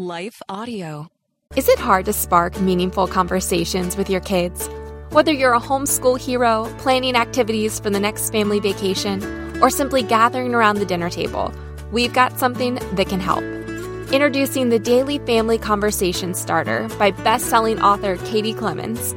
Life Audio. Is it hard to spark meaningful conversations with your kids? Whether you're a homeschool hero, planning activities for the next family vacation, or simply gathering around the dinner table, we've got something that can help. Introducing the Daily Family Conversation Starter by best-selling author Katie Clemons.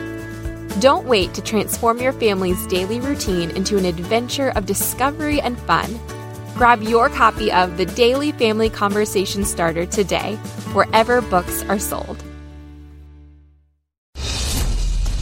Don't wait to transform your family's daily routine into an adventure of discovery and fun. Grab your copy of the Daily Family Conversation Starter today, wherever books are sold.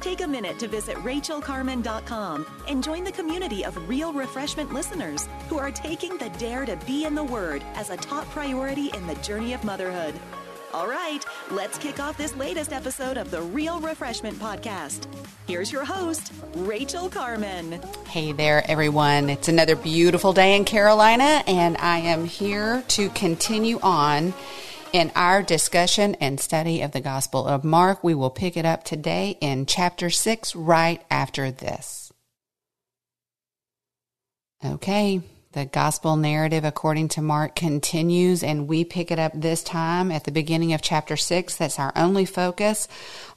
Take a minute to visit rachaelcarman.com and join the community of real refreshment listeners who are taking the dare to be in the Word as a top priority in the journey of motherhood. All right, let's kick off this latest episode of the Real Refreshment Podcast. Here's your host, Rachael Carman. Hey there, everyone. It's another beautiful day in Carolina, and I am here to continue on in our discussion and study of the Gospel of Mark. We will pick it up today in chapter 6 right after this. Okay, the Gospel narrative according to Mark continues, and we pick it up this time at the beginning of chapter 6. That's our only focus.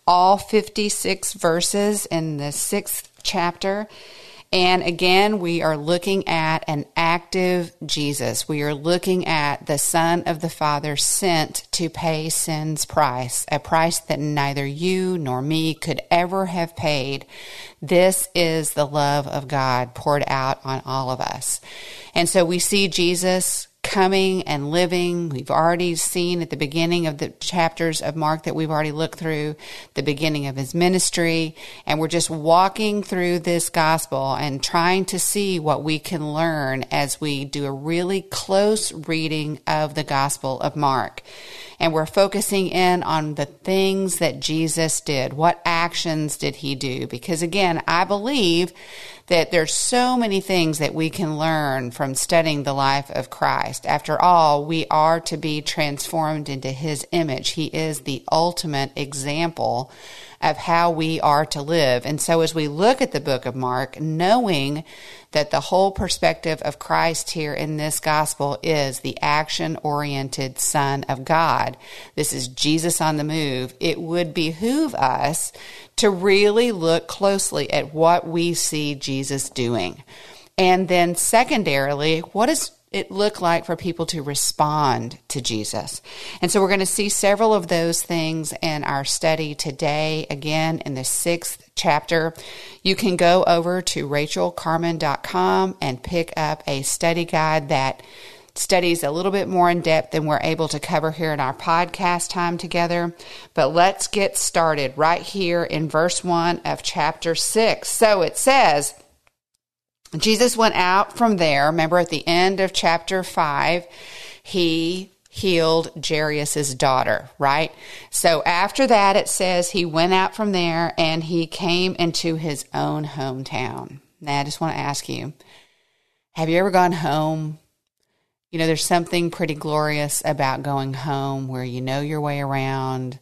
All 56 verses in the sixth chapter. And again, we are looking at an active Jesus. We are looking at the Son of the Father sent to pay sin's price, a price that neither you nor me could ever have paid. This is the love of God poured out on all of us. And so we see Jesus coming and living. We've already seen at the beginning of the chapters of Mark that we've already looked through the beginning of his ministry. And we're just walking through this gospel and trying to see what we can learn as we do a really close reading of the gospel of Mark. And we're focusing in on the things that Jesus did. What actions did he do? Because again, I believe that there's so many things that we can learn from studying the life of Christ. After all, we are to be transformed into his image. He is the ultimate example of how we are to live. And so as we look at the book of Mark, knowing that the whole perspective of Christ here in this gospel is the action oriented Son of God. This is Jesus on the move. It would behoove us to really look closely at what we see Jesus doing. And then, secondarily, what does it look like for people to respond to Jesus? And so, we're going to see several of those things in our study today, again, in the sixth chapter. You can go over to rachaelcarman.com and pick up a study guide that studies a little bit more in depth than we're able to cover here in our podcast time together. But let's get started right here in verse 1 of chapter 6. So it says, Jesus went out from there. Remember at the end of chapter 5, he healed Jairus' daughter, right? So after that, it says he went out from there and he came into his own hometown. Now, I just want to ask you, have you ever gone home you know, there's something pretty glorious about going home where you know your way around,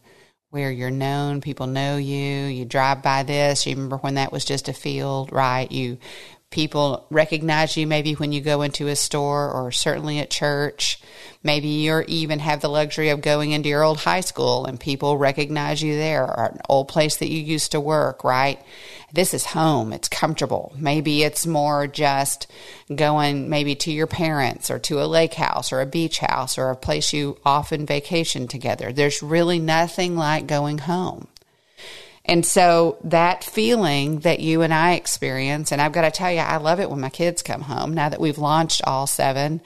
where you're known, people know you, you drive by this, you remember when that was just a field, right? You People recognize you maybe when you go into a store or certainly at church. Maybe you even have the luxury of going into your old high school and people recognize you there or an old place that you used to work, right? This is home. It's comfortable. Maybe it's more just going maybe to your parents or to a lake house or a beach house or a place you often vacation together. There's really nothing like going home. And so that feeling that you and I experience, and I've got to tell you, I love it when my kids come home. Now that we've launched all seven,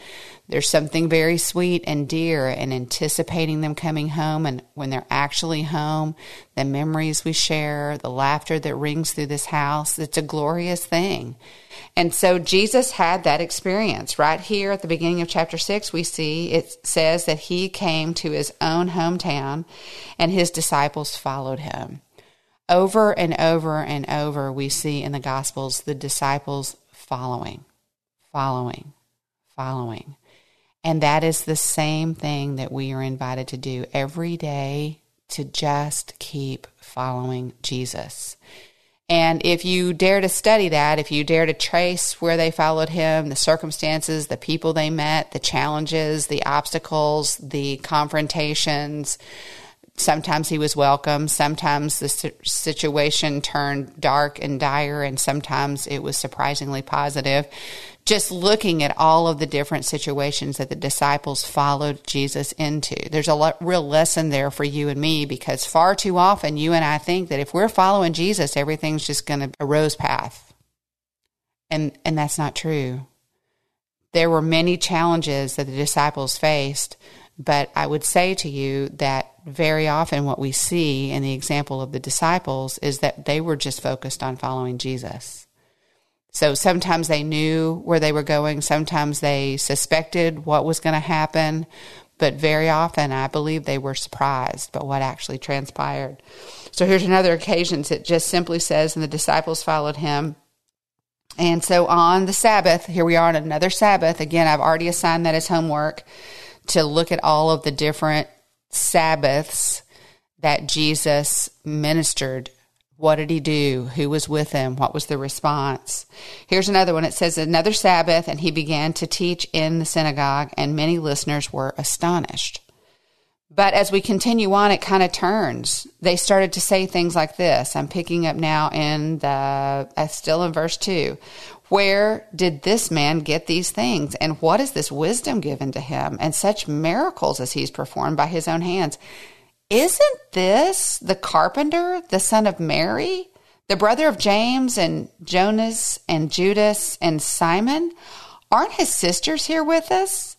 there's something very sweet and dear in anticipating them coming home. And when they're actually home, the memories we share, the laughter that rings through this house, it's a glorious thing. And so Jesus had that experience. Right here at the beginning of chapter 6, we see it says that he came to his own hometown and his disciples followed him. Over and over and over, we see in the Gospels the disciples following, following, following. And that is the same thing that we are invited to do every day to just keep following Jesus. And if you dare to study that, if you dare to trace where they followed him, the circumstances, the people they met, the challenges, the obstacles, the confrontations, sometimes he was welcome. Sometimes the situation turned dark and dire, and sometimes it was surprisingly positive. Just looking at all of the different situations that the disciples followed Jesus into, there's a real lesson there for you and me because far too often you and I think that if we're following Jesus, everything's just going to a rose path, and and that's not true. There were many challenges that the disciples faced, but I would say to you that very often what we see in the example of the disciples is that they were just focused on following Jesus. So sometimes they knew where they were going, sometimes they suspected what was going to happen, but very often I believe they were surprised by what actually transpired. So here's another occasion it just simply says, and the disciples followed him. And so on the Sabbath, here we are on another Sabbath. Again, I've already assigned that as homework to look at all of the different Sabbaths that Jesus ministered. What did he do? Who was with him? What was the response? Here's another one. It says, Another Sabbath, and he began to teach in the synagogue, and many listeners were astonished. But as we continue on, it kind of turns. They started to say things like this. I'm picking up now in the, uh, still in verse 2. Where did this man get these things? And what is this wisdom given to him? And such miracles as he's performed by his own hands. Isn't this the carpenter, the son of Mary, the brother of James and Joses and Judas and Simon? Aren't his sisters here with us?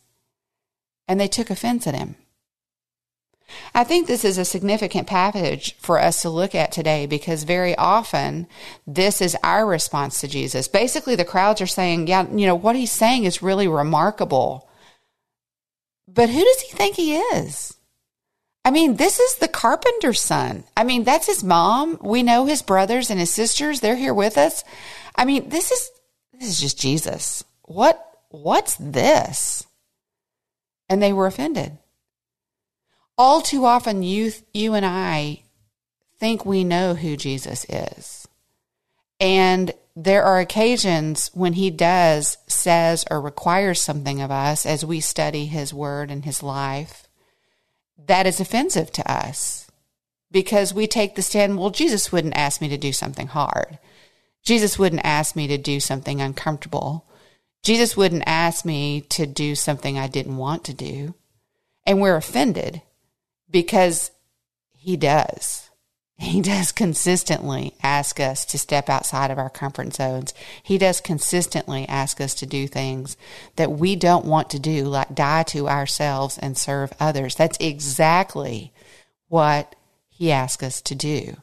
And they took offense at him. I think this is a significant passage for us to look at today because very often this is our response to Jesus. Basically, the crowds are saying, yeah, you know, what he's saying is really remarkable. But who does he think he is? I mean, this is the carpenter's son. I mean, that's his mom. We know his brothers and his sisters. They're here with us. I mean, this is this is just Jesus. What what's this? And they were offended all too often you you and I think we know who Jesus is. And there are occasions when he does, says, or requires something of us as we study his word and his life that is offensive to us because we take the stand, well, Jesus wouldn't ask me to do something hard. Jesus wouldn't ask me to do something uncomfortable. Jesus wouldn't ask me to do something I didn't want to do. And we're offended because he does. He does consistently ask us to step outside of our comfort zones. He does consistently ask us to do things that we don't want to do, like die to ourselves and serve others. That's exactly what he asks us to do.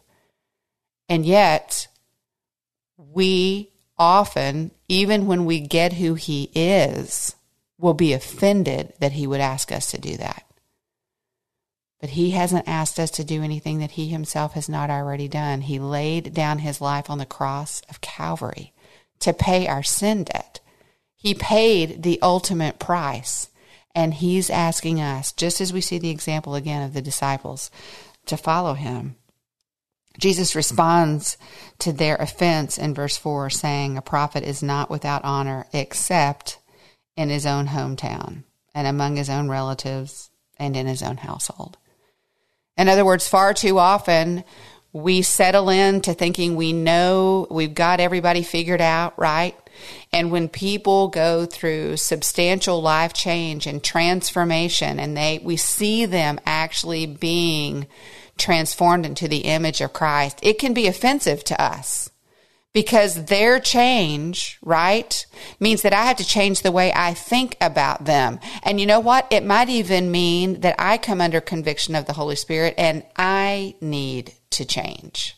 And yet, we often, even when we get who he is, will be offended that he would ask us to do that. But he hasn't asked us to do anything that he himself has not already done. He laid down his life on the cross of Calvary to pay our sin debt. He paid the ultimate price. And he's asking us, just as we see the example again of the disciples, to follow him. Jesus responds to their offense in verse 4, saying, A prophet is not without honor except in his own hometown and among his own relatives and in his own household. In other words, far too often we settle into thinking we know we've got everybody figured out, right? And when people go through substantial life change and transformation and they we see them actually being transformed into the image of Christ, it can be offensive to us because their change, right, means that I have to change the way I think about them. And you know what? It might even mean that I come under conviction of the Holy Spirit and I need to change.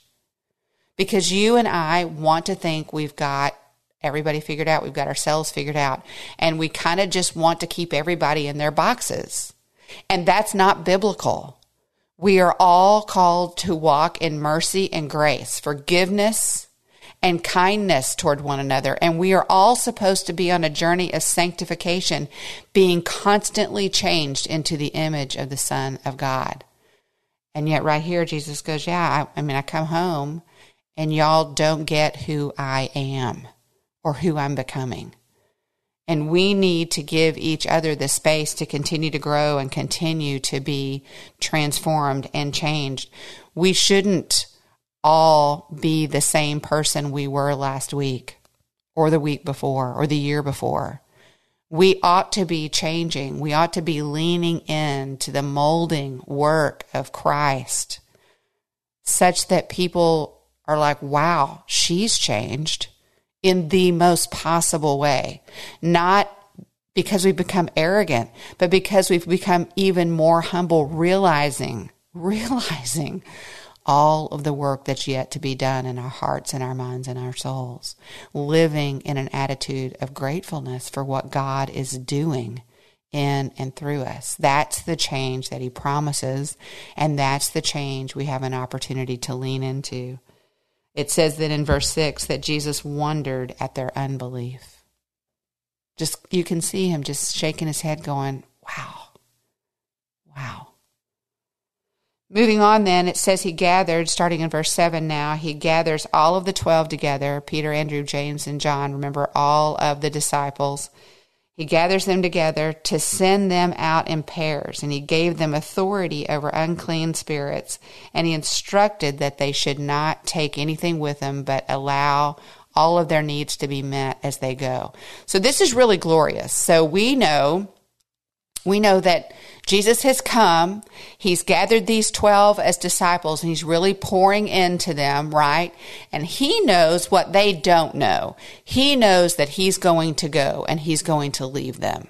Because you and I want to think we've got everybody figured out, we've got ourselves figured out, and we kind of just want to keep everybody in their boxes. And that's not biblical. We are all called to walk in mercy and grace, forgiveness and kindness toward one another. And we are all supposed to be on a journey of sanctification, being constantly changed into the image of the Son of God. And yet, right here, Jesus goes, Yeah, I, I mean, I come home and y'all don't get who I am or who I'm becoming. And we need to give each other the space to continue to grow and continue to be transformed and changed. We shouldn't all be the same person we were last week or the week before or the year before. We ought to be changing. We ought to be leaning into the molding work of Christ such that people are like, wow, she's changed in the most possible way. Not because we've become arrogant, but because we've become even more humble, realizing, realizing all of the work that's yet to be done in our hearts and our minds and our souls, living in an attitude of gratefulness for what God is doing in and through us. That's the change that He promises, and that's the change we have an opportunity to lean into. It says that in verse 6 that Jesus wondered at their unbelief. Just you can see him just shaking his head going, "Wow. Wow." Moving on then, it says he gathered starting in verse 7 now, he gathers all of the 12 together, Peter, Andrew, James and John, remember all of the disciples he gathers them together to send them out in pairs, and he gave them authority over unclean spirits, and he instructed that they should not take anything with them, but allow all of their needs to be met as they go. So this is really glorious. So we know we know that Jesus has come. He's gathered these 12 as disciples and he's really pouring into them, right? And he knows what they don't know. He knows that he's going to go and he's going to leave them.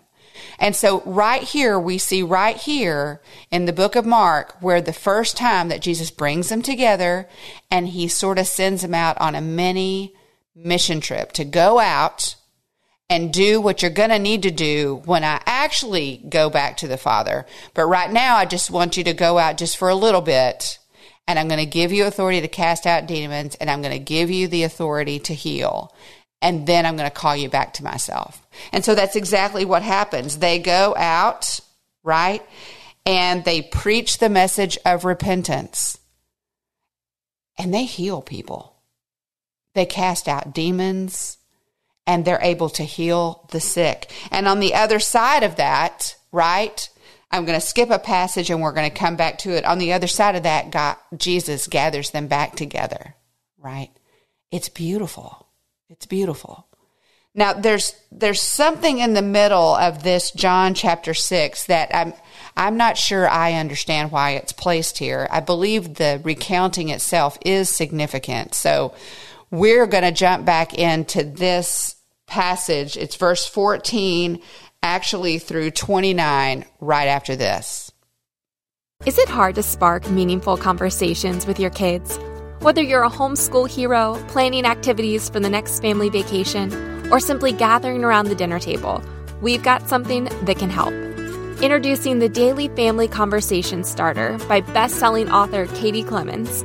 And so right here, we see right here in the book of Mark where the first time that Jesus brings them together and he sort of sends them out on a mini mission trip to go out and do what you're going to need to do when I actually go back to the Father. But right now, I just want you to go out just for a little bit. And I'm going to give you authority to cast out demons, and I'm going to give you the authority to heal. And then I'm going to call you back to myself. And so that's exactly what happens. They go out, right? And they preach the message of repentance. And they heal people. They cast out demons and they're able to heal the sick. And on the other side of that, right? I'm going to skip a passage and we're going to come back to it. On the other side of that, God, Jesus gathers them back together, right? It's beautiful. It's beautiful. Now there's there's something in the middle of this John chapter 6 that I'm I'm not sure I understand why it's placed here. I believe the recounting itself is significant. So we're going to jump back into this passage. It's verse 14, actually through 29, right after this. Is it hard to spark meaningful conversations with your kids? Whether you're a homeschool hero, planning activities for the next family vacation, or simply gathering around the dinner table, we've got something that can help. Introducing the Daily Family Conversation Starter by best-selling author Katie Clemons.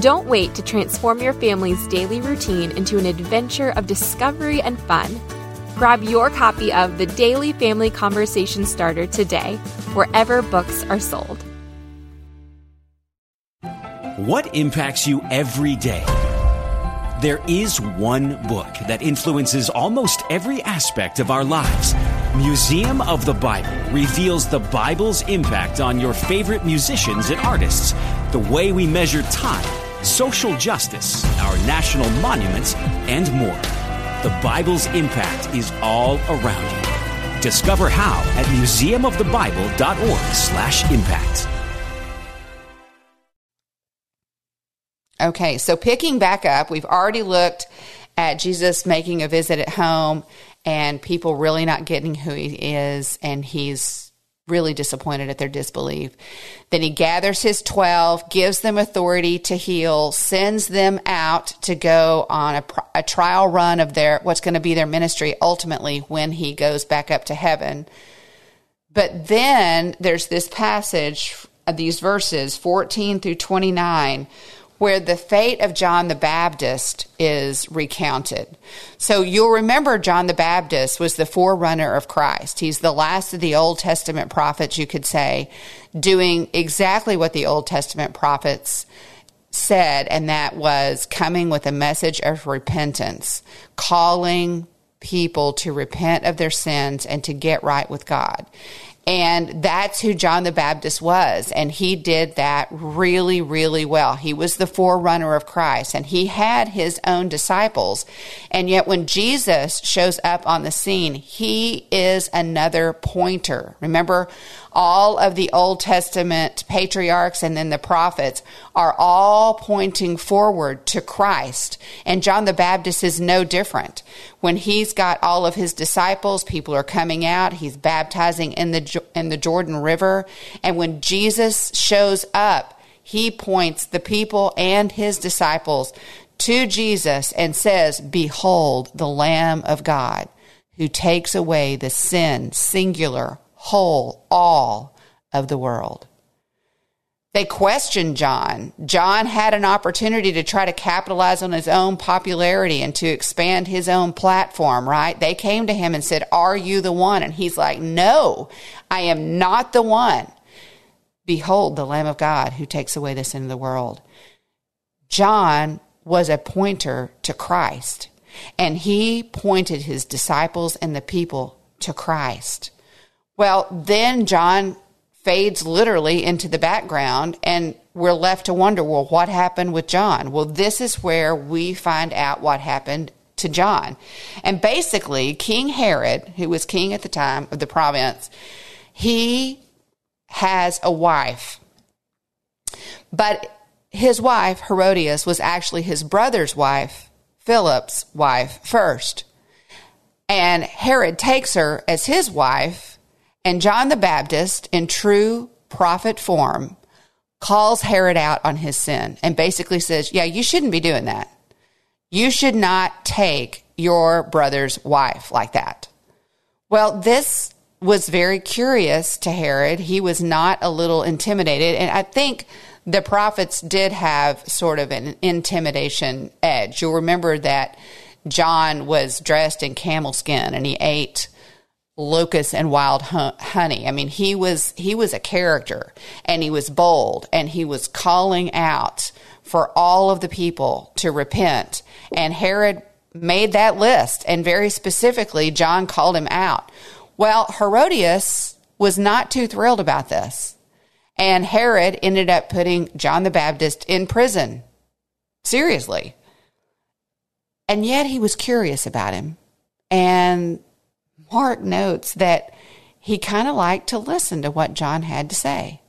Don't wait to transform your family's daily routine into an adventure of discovery and fun. Grab your copy of the Daily Family Conversation Starter today, wherever books are sold. What impacts you every day? There is one book that influences almost every aspect of our lives. Museum of the Bible reveals the Bible's impact on your favorite musicians and artists, the way we measure time, social justice, our national monuments, and more. The Bible's impact is all around you. Discover how at museumofthebible.org/impact. Okay, so picking back up, we've already looked at Jesus making a visit at home and people really not getting who he is, and he's really disappointed at their disbelief. Then he gathers his 12, gives them authority to heal, sends them out to go on a, a trial run of their what's going to be their ministry ultimately when he goes back up to heaven. But then there's this passage of these verses 14 through 29 where the fate of John the Baptist is recounted. So you'll remember John the Baptist was the forerunner of Christ. He's the last of the Old Testament prophets, you could say, doing exactly what the Old Testament prophets said, and that was coming with a message of repentance, calling people to repent of their sins and to get right with God. And that's who John the Baptist was. And he did that really, really well. He was the forerunner of Christ and he had his own disciples. And yet when Jesus shows up on the scene, he is another pointer. Remember, all of the Old Testament patriarchs and then the prophets are all pointing forward to Christ. And John the Baptist is no different. When he's got all of his disciples, people are coming out, he's baptizing in the, in the Jordan River. And when Jesus shows up, he points the people and his disciples to Jesus and says, Behold, the Lamb of God who takes away the sin, singular, whole, all of the world. They questioned John. John had an opportunity to try to capitalize on his own popularity and to expand his own platform, right? They came to him and said, Are you the one? And he's like, No, I am not the one. Behold, the Lamb of God who takes away the sin of the world. John was a pointer to Christ, and he pointed his disciples and the people to Christ. Well, then John fades literally into the background and we're left to wonder, well, what happened with John? Well, this is where we find out what happened to John. And basically, King Herod, who was king at the time of the province, he has a wife. But his wife, Herodias, was actually his brother's wife, Philip's wife, first. And Herod takes her as his wife and John the Baptist, in true prophet form, calls Herod out on his sin and basically says, Yeah, you shouldn't be doing that. You should not take your brother's wife like that. Well, this was very curious to Herod. He was not a little intimidated. And I think the prophets did have sort of an intimidation edge. You'll remember that John was dressed in camel skin and he ate locusts and wild honey. I mean, he was he was a character and he was bold and he was calling out for all of the people to repent. And Herod made that list and very specifically John called him out. Well, Herodias was not too thrilled about this. And Herod ended up putting John the Baptist in prison. Seriously. And yet he was curious about him. And Mark notes that he kind of liked to listen to what John had to say.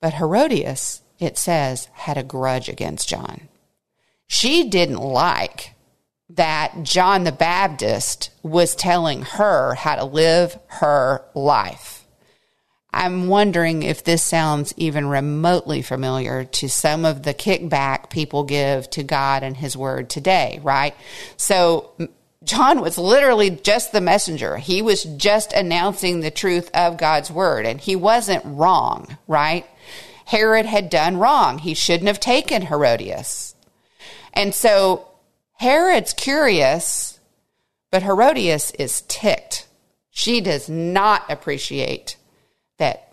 But Herodias, it says, had a grudge against John. She didn't like that John the Baptist was telling her how to live her life. I'm wondering if this sounds even remotely familiar to some of the kickback people give to God and His Word today, right? So, John was literally just the messenger. He was just announcing the truth of God's Word, and he wasn't wrong, right? Herod had done wrong. He shouldn't have taken Herodias. And so Herod's curious, but Herodias is ticked. She does not appreciate that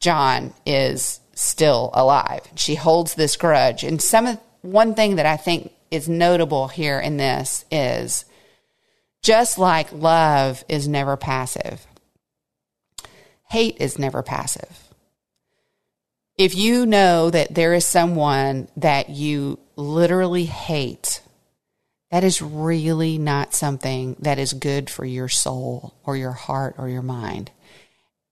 John is still alive. She holds this grudge. And some one thing that I think is notable here in this is just like love is never passive, hate is never passive. If you know that there is someone that you literally hate, that is really not something that is good for your soul or your heart or your mind.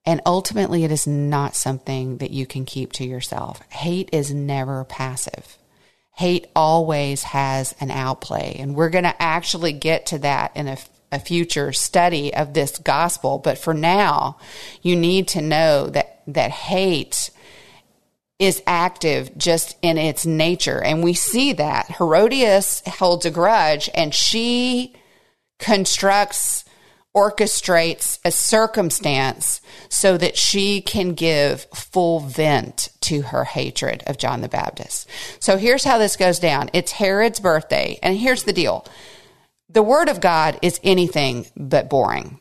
And ultimately, it is not something that you can keep to yourself. Hate is never passive. Hate always has an outplay. And we're going to actually get to that in a, a future study of this gospel. But for now, you need to know that, that hate is active just in its nature. And we see that. Herodias holds a grudge and she constructs orchestrates a circumstance so that she can give full vent to her hatred of John the Baptist. So here's how this goes down it's Herod's birthday, and here's the deal the Word of God is anything but boring.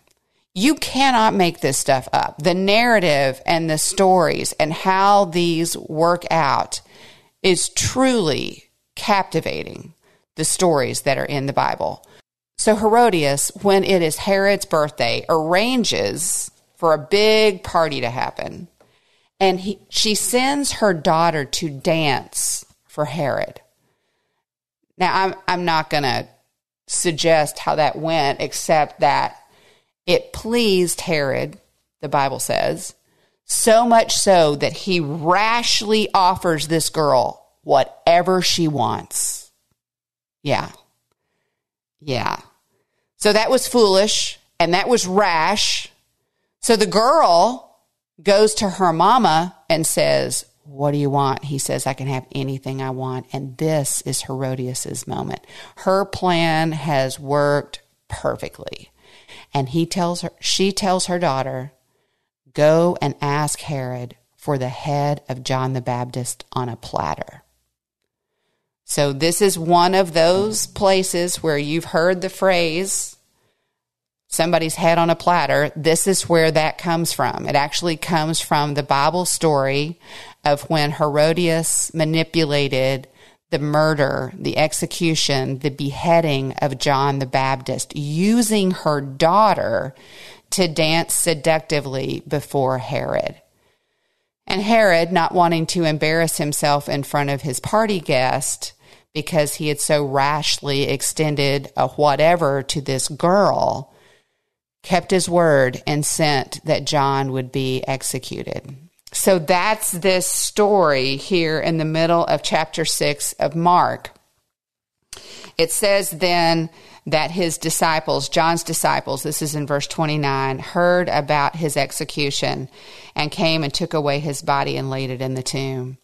You cannot make this stuff up. The narrative and the stories and how these work out is truly captivating, the stories that are in the Bible. So Herodias, when it is Herod's birthday, arranges for a big party to happen. And he, she sends her daughter to dance for Herod. Now, I'm, I'm not going to suggest how that went, except that it pleased Herod, the Bible says, so much so that he rashly offers this girl whatever she wants. Yeah. Yeah. So that was foolish and that was rash. So the girl goes to her mama and says, What do you want? He says, I can have anything I want. And this is Herodias's moment. Her plan has worked perfectly. And he tells her, she tells her daughter, Go and ask Herod for the head of John the Baptist on a platter. So, this is one of those places where you've heard the phrase, somebody's head on a platter. This is where that comes from. It actually comes from the Bible story of when Herodias manipulated the murder, the execution, the beheading of John the Baptist, using her daughter to dance seductively before Herod. And Herod, not wanting to embarrass himself in front of his party guest, because he had so rashly extended a whatever to this girl, kept his word and sent that John would be executed. So that's this story here in the middle of chapter 6 of Mark. It says then that his disciples, John's disciples, this is in verse 29, heard about his execution and came and took away his body and laid it in the tomb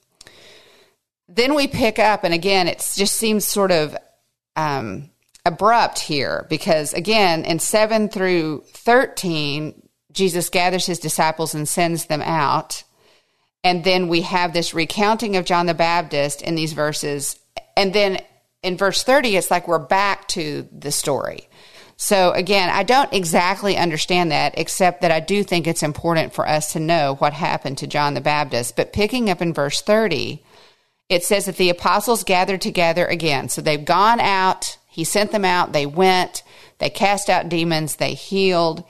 then we pick up, and again, it just seems sort of um, abrupt here because, again, in 7 through 13, Jesus gathers his disciples and sends them out. And then we have this recounting of John the Baptist in these verses. And then in verse 30, it's like we're back to the story. So again, I don't exactly understand that, except that I do think it's important for us to know what happened to John the Baptist. But picking up in verse 30, it says that the apostles gathered together again. So they've gone out, he sent them out, they went, they cast out demons, they healed,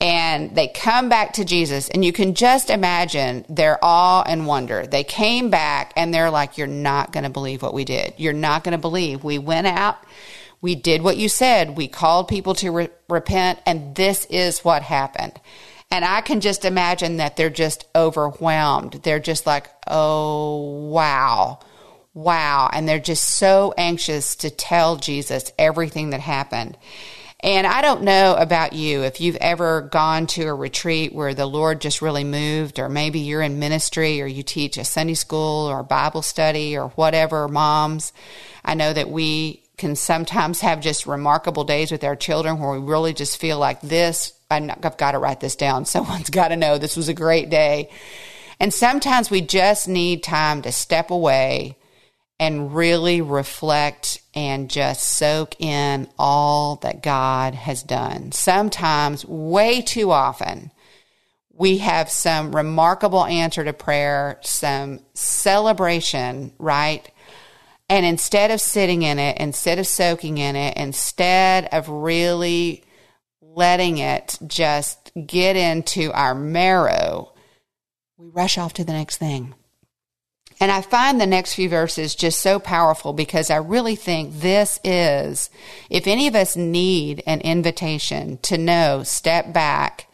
and they come back to Jesus. And you can just imagine their awe and wonder. They came back and they're like, You're not going to believe what we did. You're not going to believe. We went out, we did what you said, we called people to re- repent, and this is what happened. And I can just imagine that they're just overwhelmed. They're just like, oh, wow, wow. And they're just so anxious to tell Jesus everything that happened. And I don't know about you if you've ever gone to a retreat where the Lord just really moved, or maybe you're in ministry or you teach a Sunday school or Bible study or whatever, moms. I know that we can sometimes have just remarkable days with our children where we really just feel like this. I've got to write this down. Someone's got to know this was a great day. And sometimes we just need time to step away and really reflect and just soak in all that God has done. Sometimes, way too often, we have some remarkable answer to prayer, some celebration, right? And instead of sitting in it, instead of soaking in it, instead of really letting it just get into our marrow, we rush off to the next thing. And I find the next few verses just so powerful because I really think this is, if any of us need an invitation to know, step back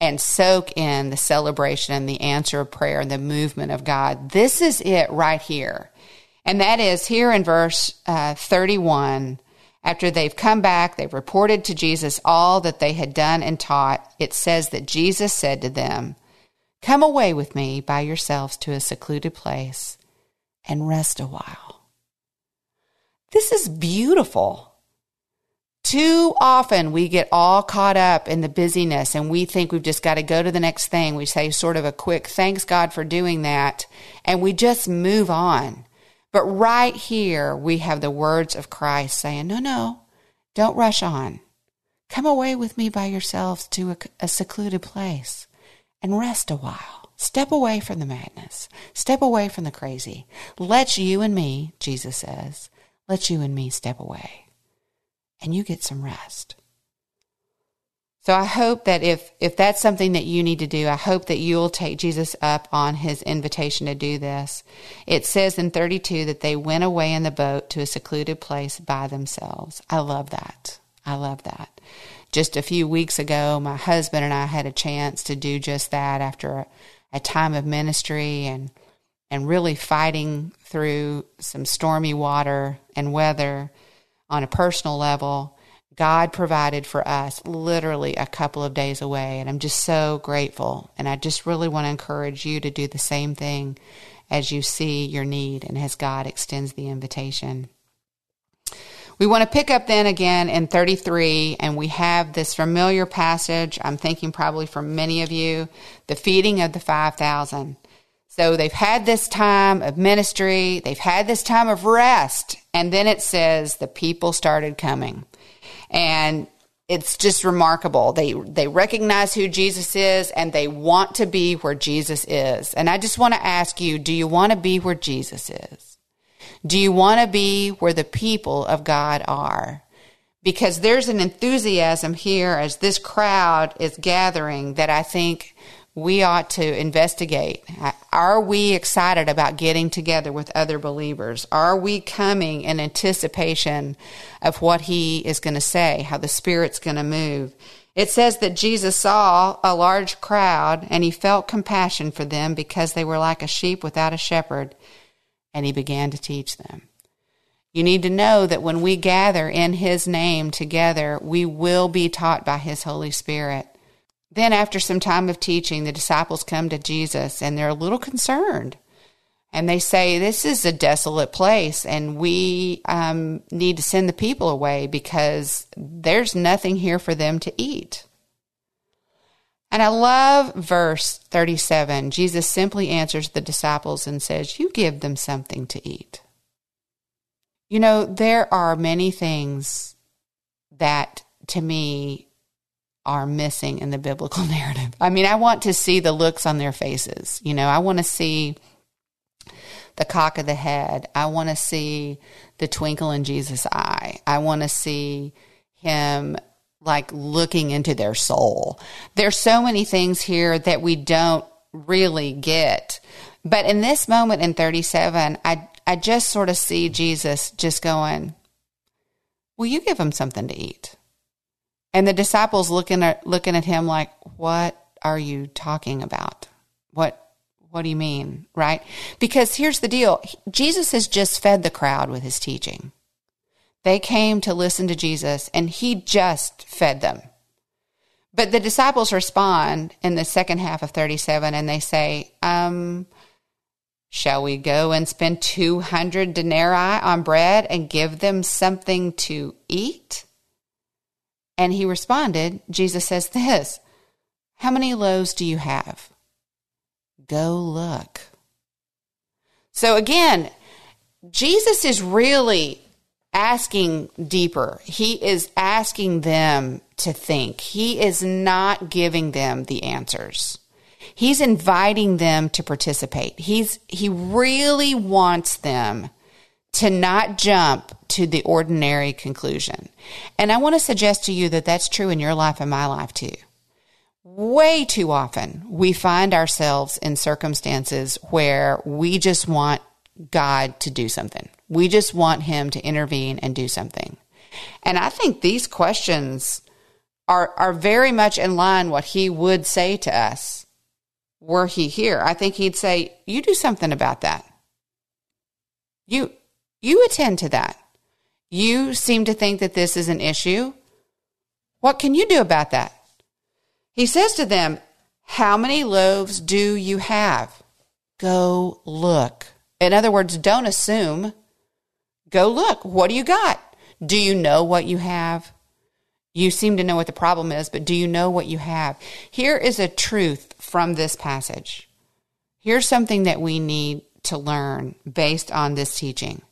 and soak in the celebration and the answer of prayer and the movement of God, this is it right here. And that is here in verse uh, 31. After they've come back, they've reported to Jesus all that they had done and taught. It says that Jesus said to them, Come away with me by yourselves to a secluded place and rest a while. This is beautiful. Too often we get all caught up in the busyness and we think we've just got to go to the next thing. We say sort of a quick thanks God for doing that and we just move on. But right here we have the words of Christ saying, no, no, don't rush on. Come away with me by yourselves to a, a secluded place and rest a while. Step away from the madness. Step away from the crazy. Let you and me, Jesus says, let you and me step away. And you get some rest. So I hope that if, if that's something that you need to do, I hope that you'll take Jesus up on his invitation to do this. It says in 32 that they went away in the boat to a secluded place by themselves. I love that. I love that just a few weeks ago, my husband and I had a chance to do just that after a, a time of ministry and and really fighting through some stormy water and weather on a personal level. God provided for us literally a couple of days away, and I'm just so grateful. And I just really want to encourage you to do the same thing as you see your need and as God extends the invitation. We want to pick up then again in 33, and we have this familiar passage. I'm thinking probably for many of you, the feeding of the 5,000. So they've had this time of ministry, they've had this time of rest, and then it says the people started coming. And it's just remarkable. They they recognize who Jesus is and they want to be where Jesus is. And I just want to ask you, do you want to be where Jesus is? Do you want to be where the people of God are? Because there's an enthusiasm here as this crowd is gathering that I think we ought to investigate. Are we excited about getting together with other believers? Are we coming in anticipation of what he is going to say, how the Spirit's going to move? It says that Jesus saw a large crowd and he felt compassion for them because they were like a sheep without a shepherd and he began to teach them. You need to know that when we gather in his name together, we will be taught by his Holy Spirit. Then, after some time of teaching, the disciples come to Jesus and they're a little concerned. And they say, This is a desolate place, and we um, need to send the people away because there's nothing here for them to eat. And I love verse 37. Jesus simply answers the disciples and says, You give them something to eat. You know, there are many things that to me are missing in the biblical narrative. I mean, I want to see the looks on their faces. You know, I want to see the cock of the head. I want to see the twinkle in Jesus' eye. I want to see him like looking into their soul. There's so many things here that we don't really get. But in this moment in 37, I I just sort of see Jesus just going, "Will you give him something to eat?" And the disciples looking at looking at him like, "What are you talking about? What what do you mean?" Right? Because here's the deal. Jesus has just fed the crowd with his teaching. They came to listen to Jesus, and he just fed them. But the disciples respond in the second half of 37 and they say, um, Shall we go and spend 200 denarii on bread and give them something to eat? And he responded, Jesus says this How many loaves do you have? Go look. So again, Jesus is really asking deeper. He is asking them to think. He is not giving them the answers. He's inviting them to participate. He's he really wants them to not jump to the ordinary conclusion. And I want to suggest to you that that's true in your life and my life too. Way too often we find ourselves in circumstances where we just want God to do something. We just want him to intervene and do something. And I think these questions are, are very much in line what he would say to us were he here. I think he'd say, you do something about that. You, you attend to that. You seem to think that this is an issue. What can you do about that? He says to them, how many loaves do you have? Go look. In other words, don't assume. Go look. What do you got? Do you know what you have? You seem to know what the problem is, but do you know what you have? Here is a truth from this passage. Here's something that we need to learn based on this teaching.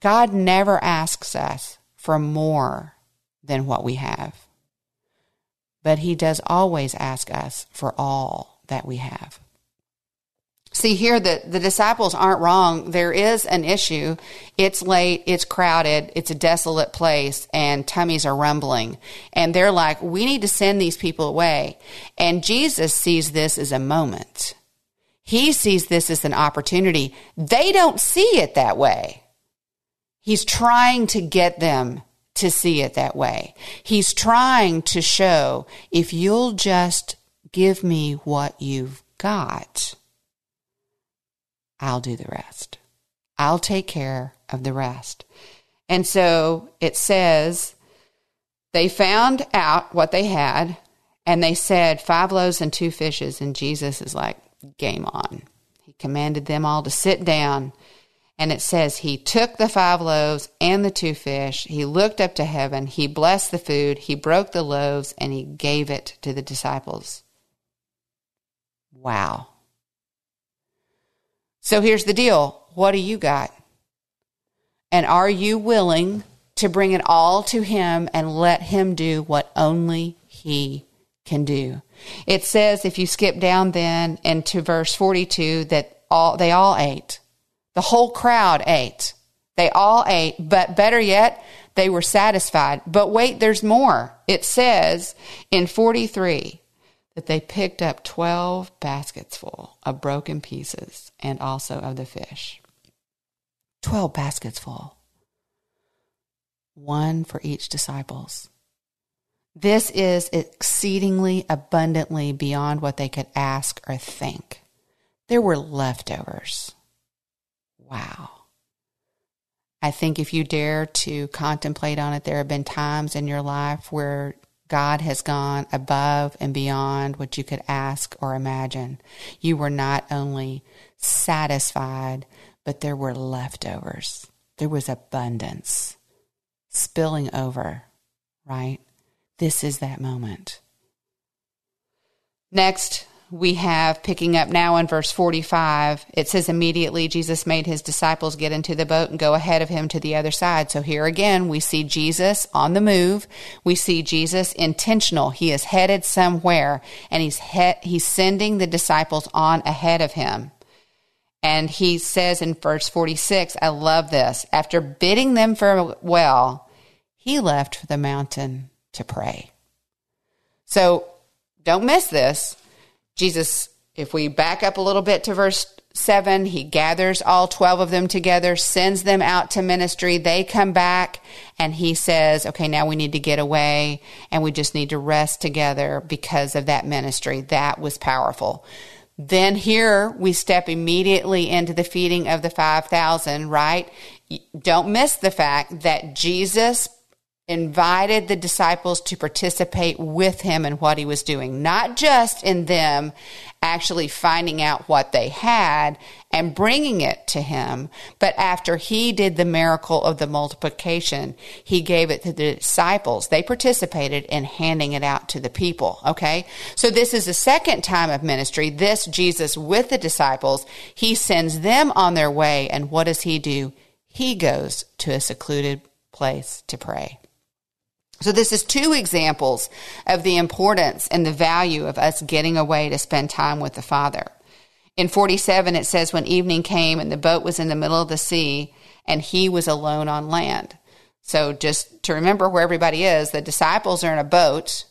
God never asks us for more than what we have, but He does always ask us for all that we have. See here that the disciples aren't wrong. There is an issue. It's late, it's crowded, it's a desolate place, and tummies are rumbling. And they're like, we need to send these people away. And Jesus sees this as a moment. He sees this as an opportunity. They don't see it that way. He's trying to get them to see it that way. He's trying to show if you'll just give me what you've got I'll do the rest. I'll take care of the rest. And so it says they found out what they had and they said five loaves and two fishes. And Jesus is like, game on. He commanded them all to sit down. And it says he took the five loaves and the two fish. He looked up to heaven. He blessed the food. He broke the loaves and he gave it to the disciples. Wow. So here's the deal what do you got? And are you willing to bring it all to Him and let Him do what only He can do? It says, if you skip down then into verse 42, that all, they all ate. The whole crowd ate. They all ate, but better yet, they were satisfied. But wait, there's more. It says in 43 that they picked up 12 baskets full of broken pieces and also of the fish. 12 baskets full. One for each disciples. This is exceedingly abundantly beyond what they could ask or think. There were leftovers. Wow. I think if you dare to contemplate on it, there have been times in your life where God has gone above and beyond what you could ask or imagine. You were not only satisfied, but there were leftovers. There was abundance spilling over, right? This is that moment. Next, we have picking up now in verse 45, it says, Immediately Jesus made his disciples get into the boat and go ahead of him to the other side. So here again, we see Jesus on the move. We see Jesus intentional. He is headed somewhere and he's, he- he's sending the disciples on ahead of him. And he says in verse 46, I love this. After bidding them farewell, he left for the mountain to pray. So don't miss this Jesus, if we back up a little bit to verse 7, he gathers all 12 of them together, sends them out to ministry. They come back and he says, okay, now we need to get away and we just need to rest together because of that ministry. That was powerful. Then here we step immediately into the feeding of the 5,000, right? don't miss the fact that Jesus invited the disciples to participate with him in what he was doing, not just in them actually finding out what they had and bringing it to him, but after he did the miracle of the multiplication, he gave it to the disciples. They participated in handing it out to the people. Okay. So this is the second time of ministry. This Jesus with the disciples, he sends them on their way. And what does he do? He goes to a secluded place to pray. So this is two examples of the importance and the value of us getting away to spend time with the Father. In 47, it says, when evening came and the boat was in the middle of the sea and he was alone on land. So just to remember where everybody is, the disciples are in a boat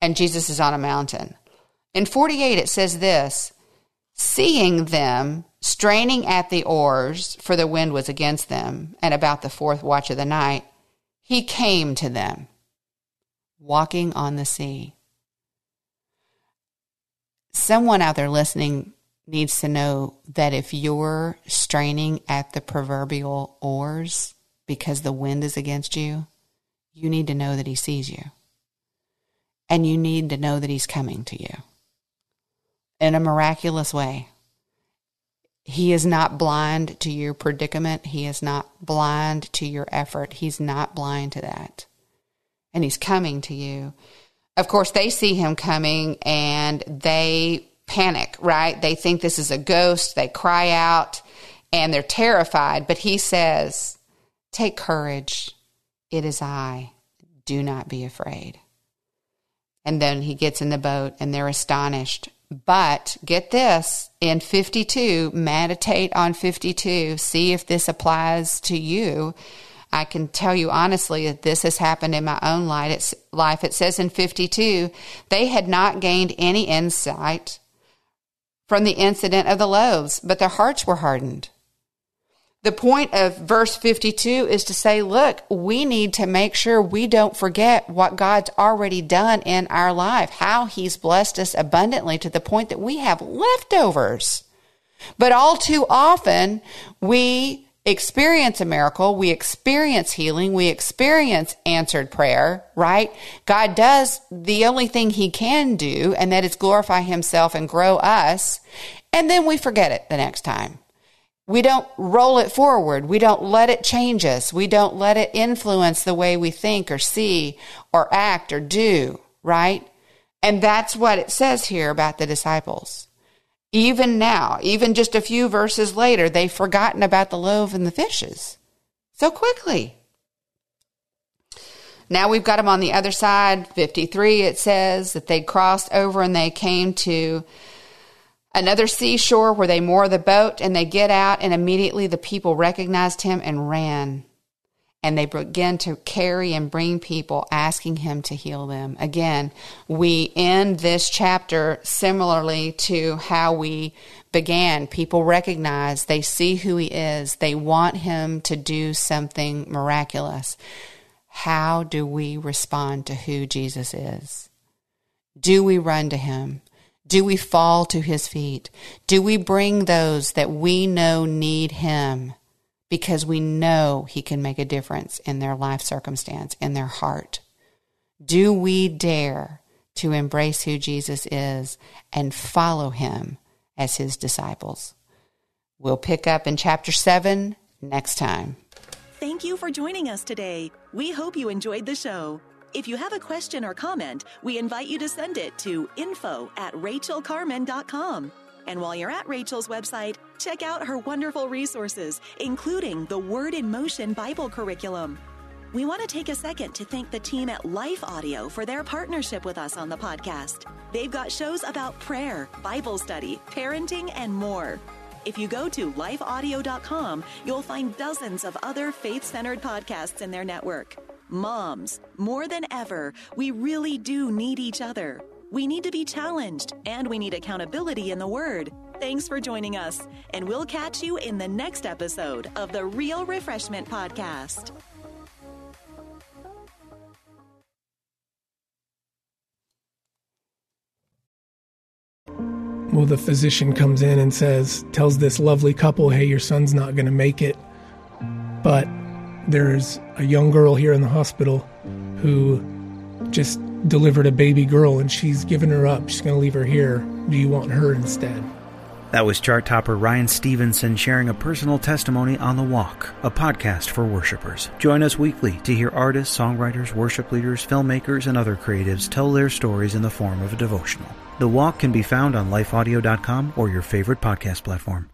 and Jesus is on a mountain. In 48, it says this, seeing them straining at the oars, for the wind was against them, and about the fourth watch of the night, he came to them, walking on the sea. Someone out there listening needs to know that if you're straining at the proverbial oars because the wind is against you, you need to know that he sees you. And you need to know that he's coming to you in a miraculous way. He is not blind to your predicament. He is not blind to your effort. He's not blind to that. And he's coming to you. Of course, they see him coming and they panic, right? They think this is a ghost. They cry out and they're terrified. But he says, Take courage. It is I. Do not be afraid. And then he gets in the boat and they're astonished but get this in 52, meditate on 52, see if this applies to you. I can tell you honestly that this has happened in my own life. It says in 52, they had not gained any insight from the incident of the loaves, but their hearts were hardened. The point of verse 52 is to say, look, we need to make sure we don't forget what God's already done in our life, how He's blessed us abundantly to the point that we have leftovers. But all too often, we experience a miracle, we experience healing, we experience answered prayer, right? God does the only thing He can do, and that is glorify Himself and grow us. And then we forget it the next time. We don't roll it forward. We don't let it change us. We don't let it influence the way we think or see or act or do, right? And that's what it says here about the disciples. Even now, even just a few verses later, they've forgotten about the loaf and the fishes so quickly. Now we've got them on the other side. 53, it says that they crossed over and they came to another seashore where they moor the boat and they get out and immediately the people recognized him and ran. And they begin to carry and bring people asking him to heal them. Again we end this chapter similarly to how we began. People recognize they see who he is. They want him to do something miraculous. How do we respond to who jesus is? Do we run to him do we fall to his feet? Do we bring those that we know need him because we know he can make a difference in their life circumstance, in their heart? Do we dare to embrace who Jesus is and follow him as his disciples? We'll pick up in chapter 7 next time. Thank you for joining us today. We hope you enjoyed the show. If you have a question or comment, we invite you to send it to info at rachaelcarman.com. And while you're at Rachael's website, check out her wonderful resources, including the Word in Motion Bible curriculum. We want to take a second to thank the team at Life Audio for their partnership with us on the podcast. They've got shows about prayer, Bible study, parenting, and more. If you go to lifeaudio.com, you'll find dozens of other faith centered podcasts in their network. Moms, more than ever, we really do need each other. We need to be challenged and we need accountability in the Word. Thanks for joining us, and we'll catch you in the next episode of the Real Refreshment Podcast. Well, the physician comes in and says, tells this lovely couple, hey, your son's not going to make it But there's a young girl here in the hospital who just delivered a baby girl and she's given her up. She's going to leave her here. Do you want her instead? That was chart topper Ryan Stevenson sharing a personal testimony on The Walk, a podcast for worshipers. Join us weekly to hear artists, songwriters, worship leaders, filmmakers, and other creatives tell their stories in the form of a devotional. The Walk can be found on lifeaudio.com or your favorite podcast platform.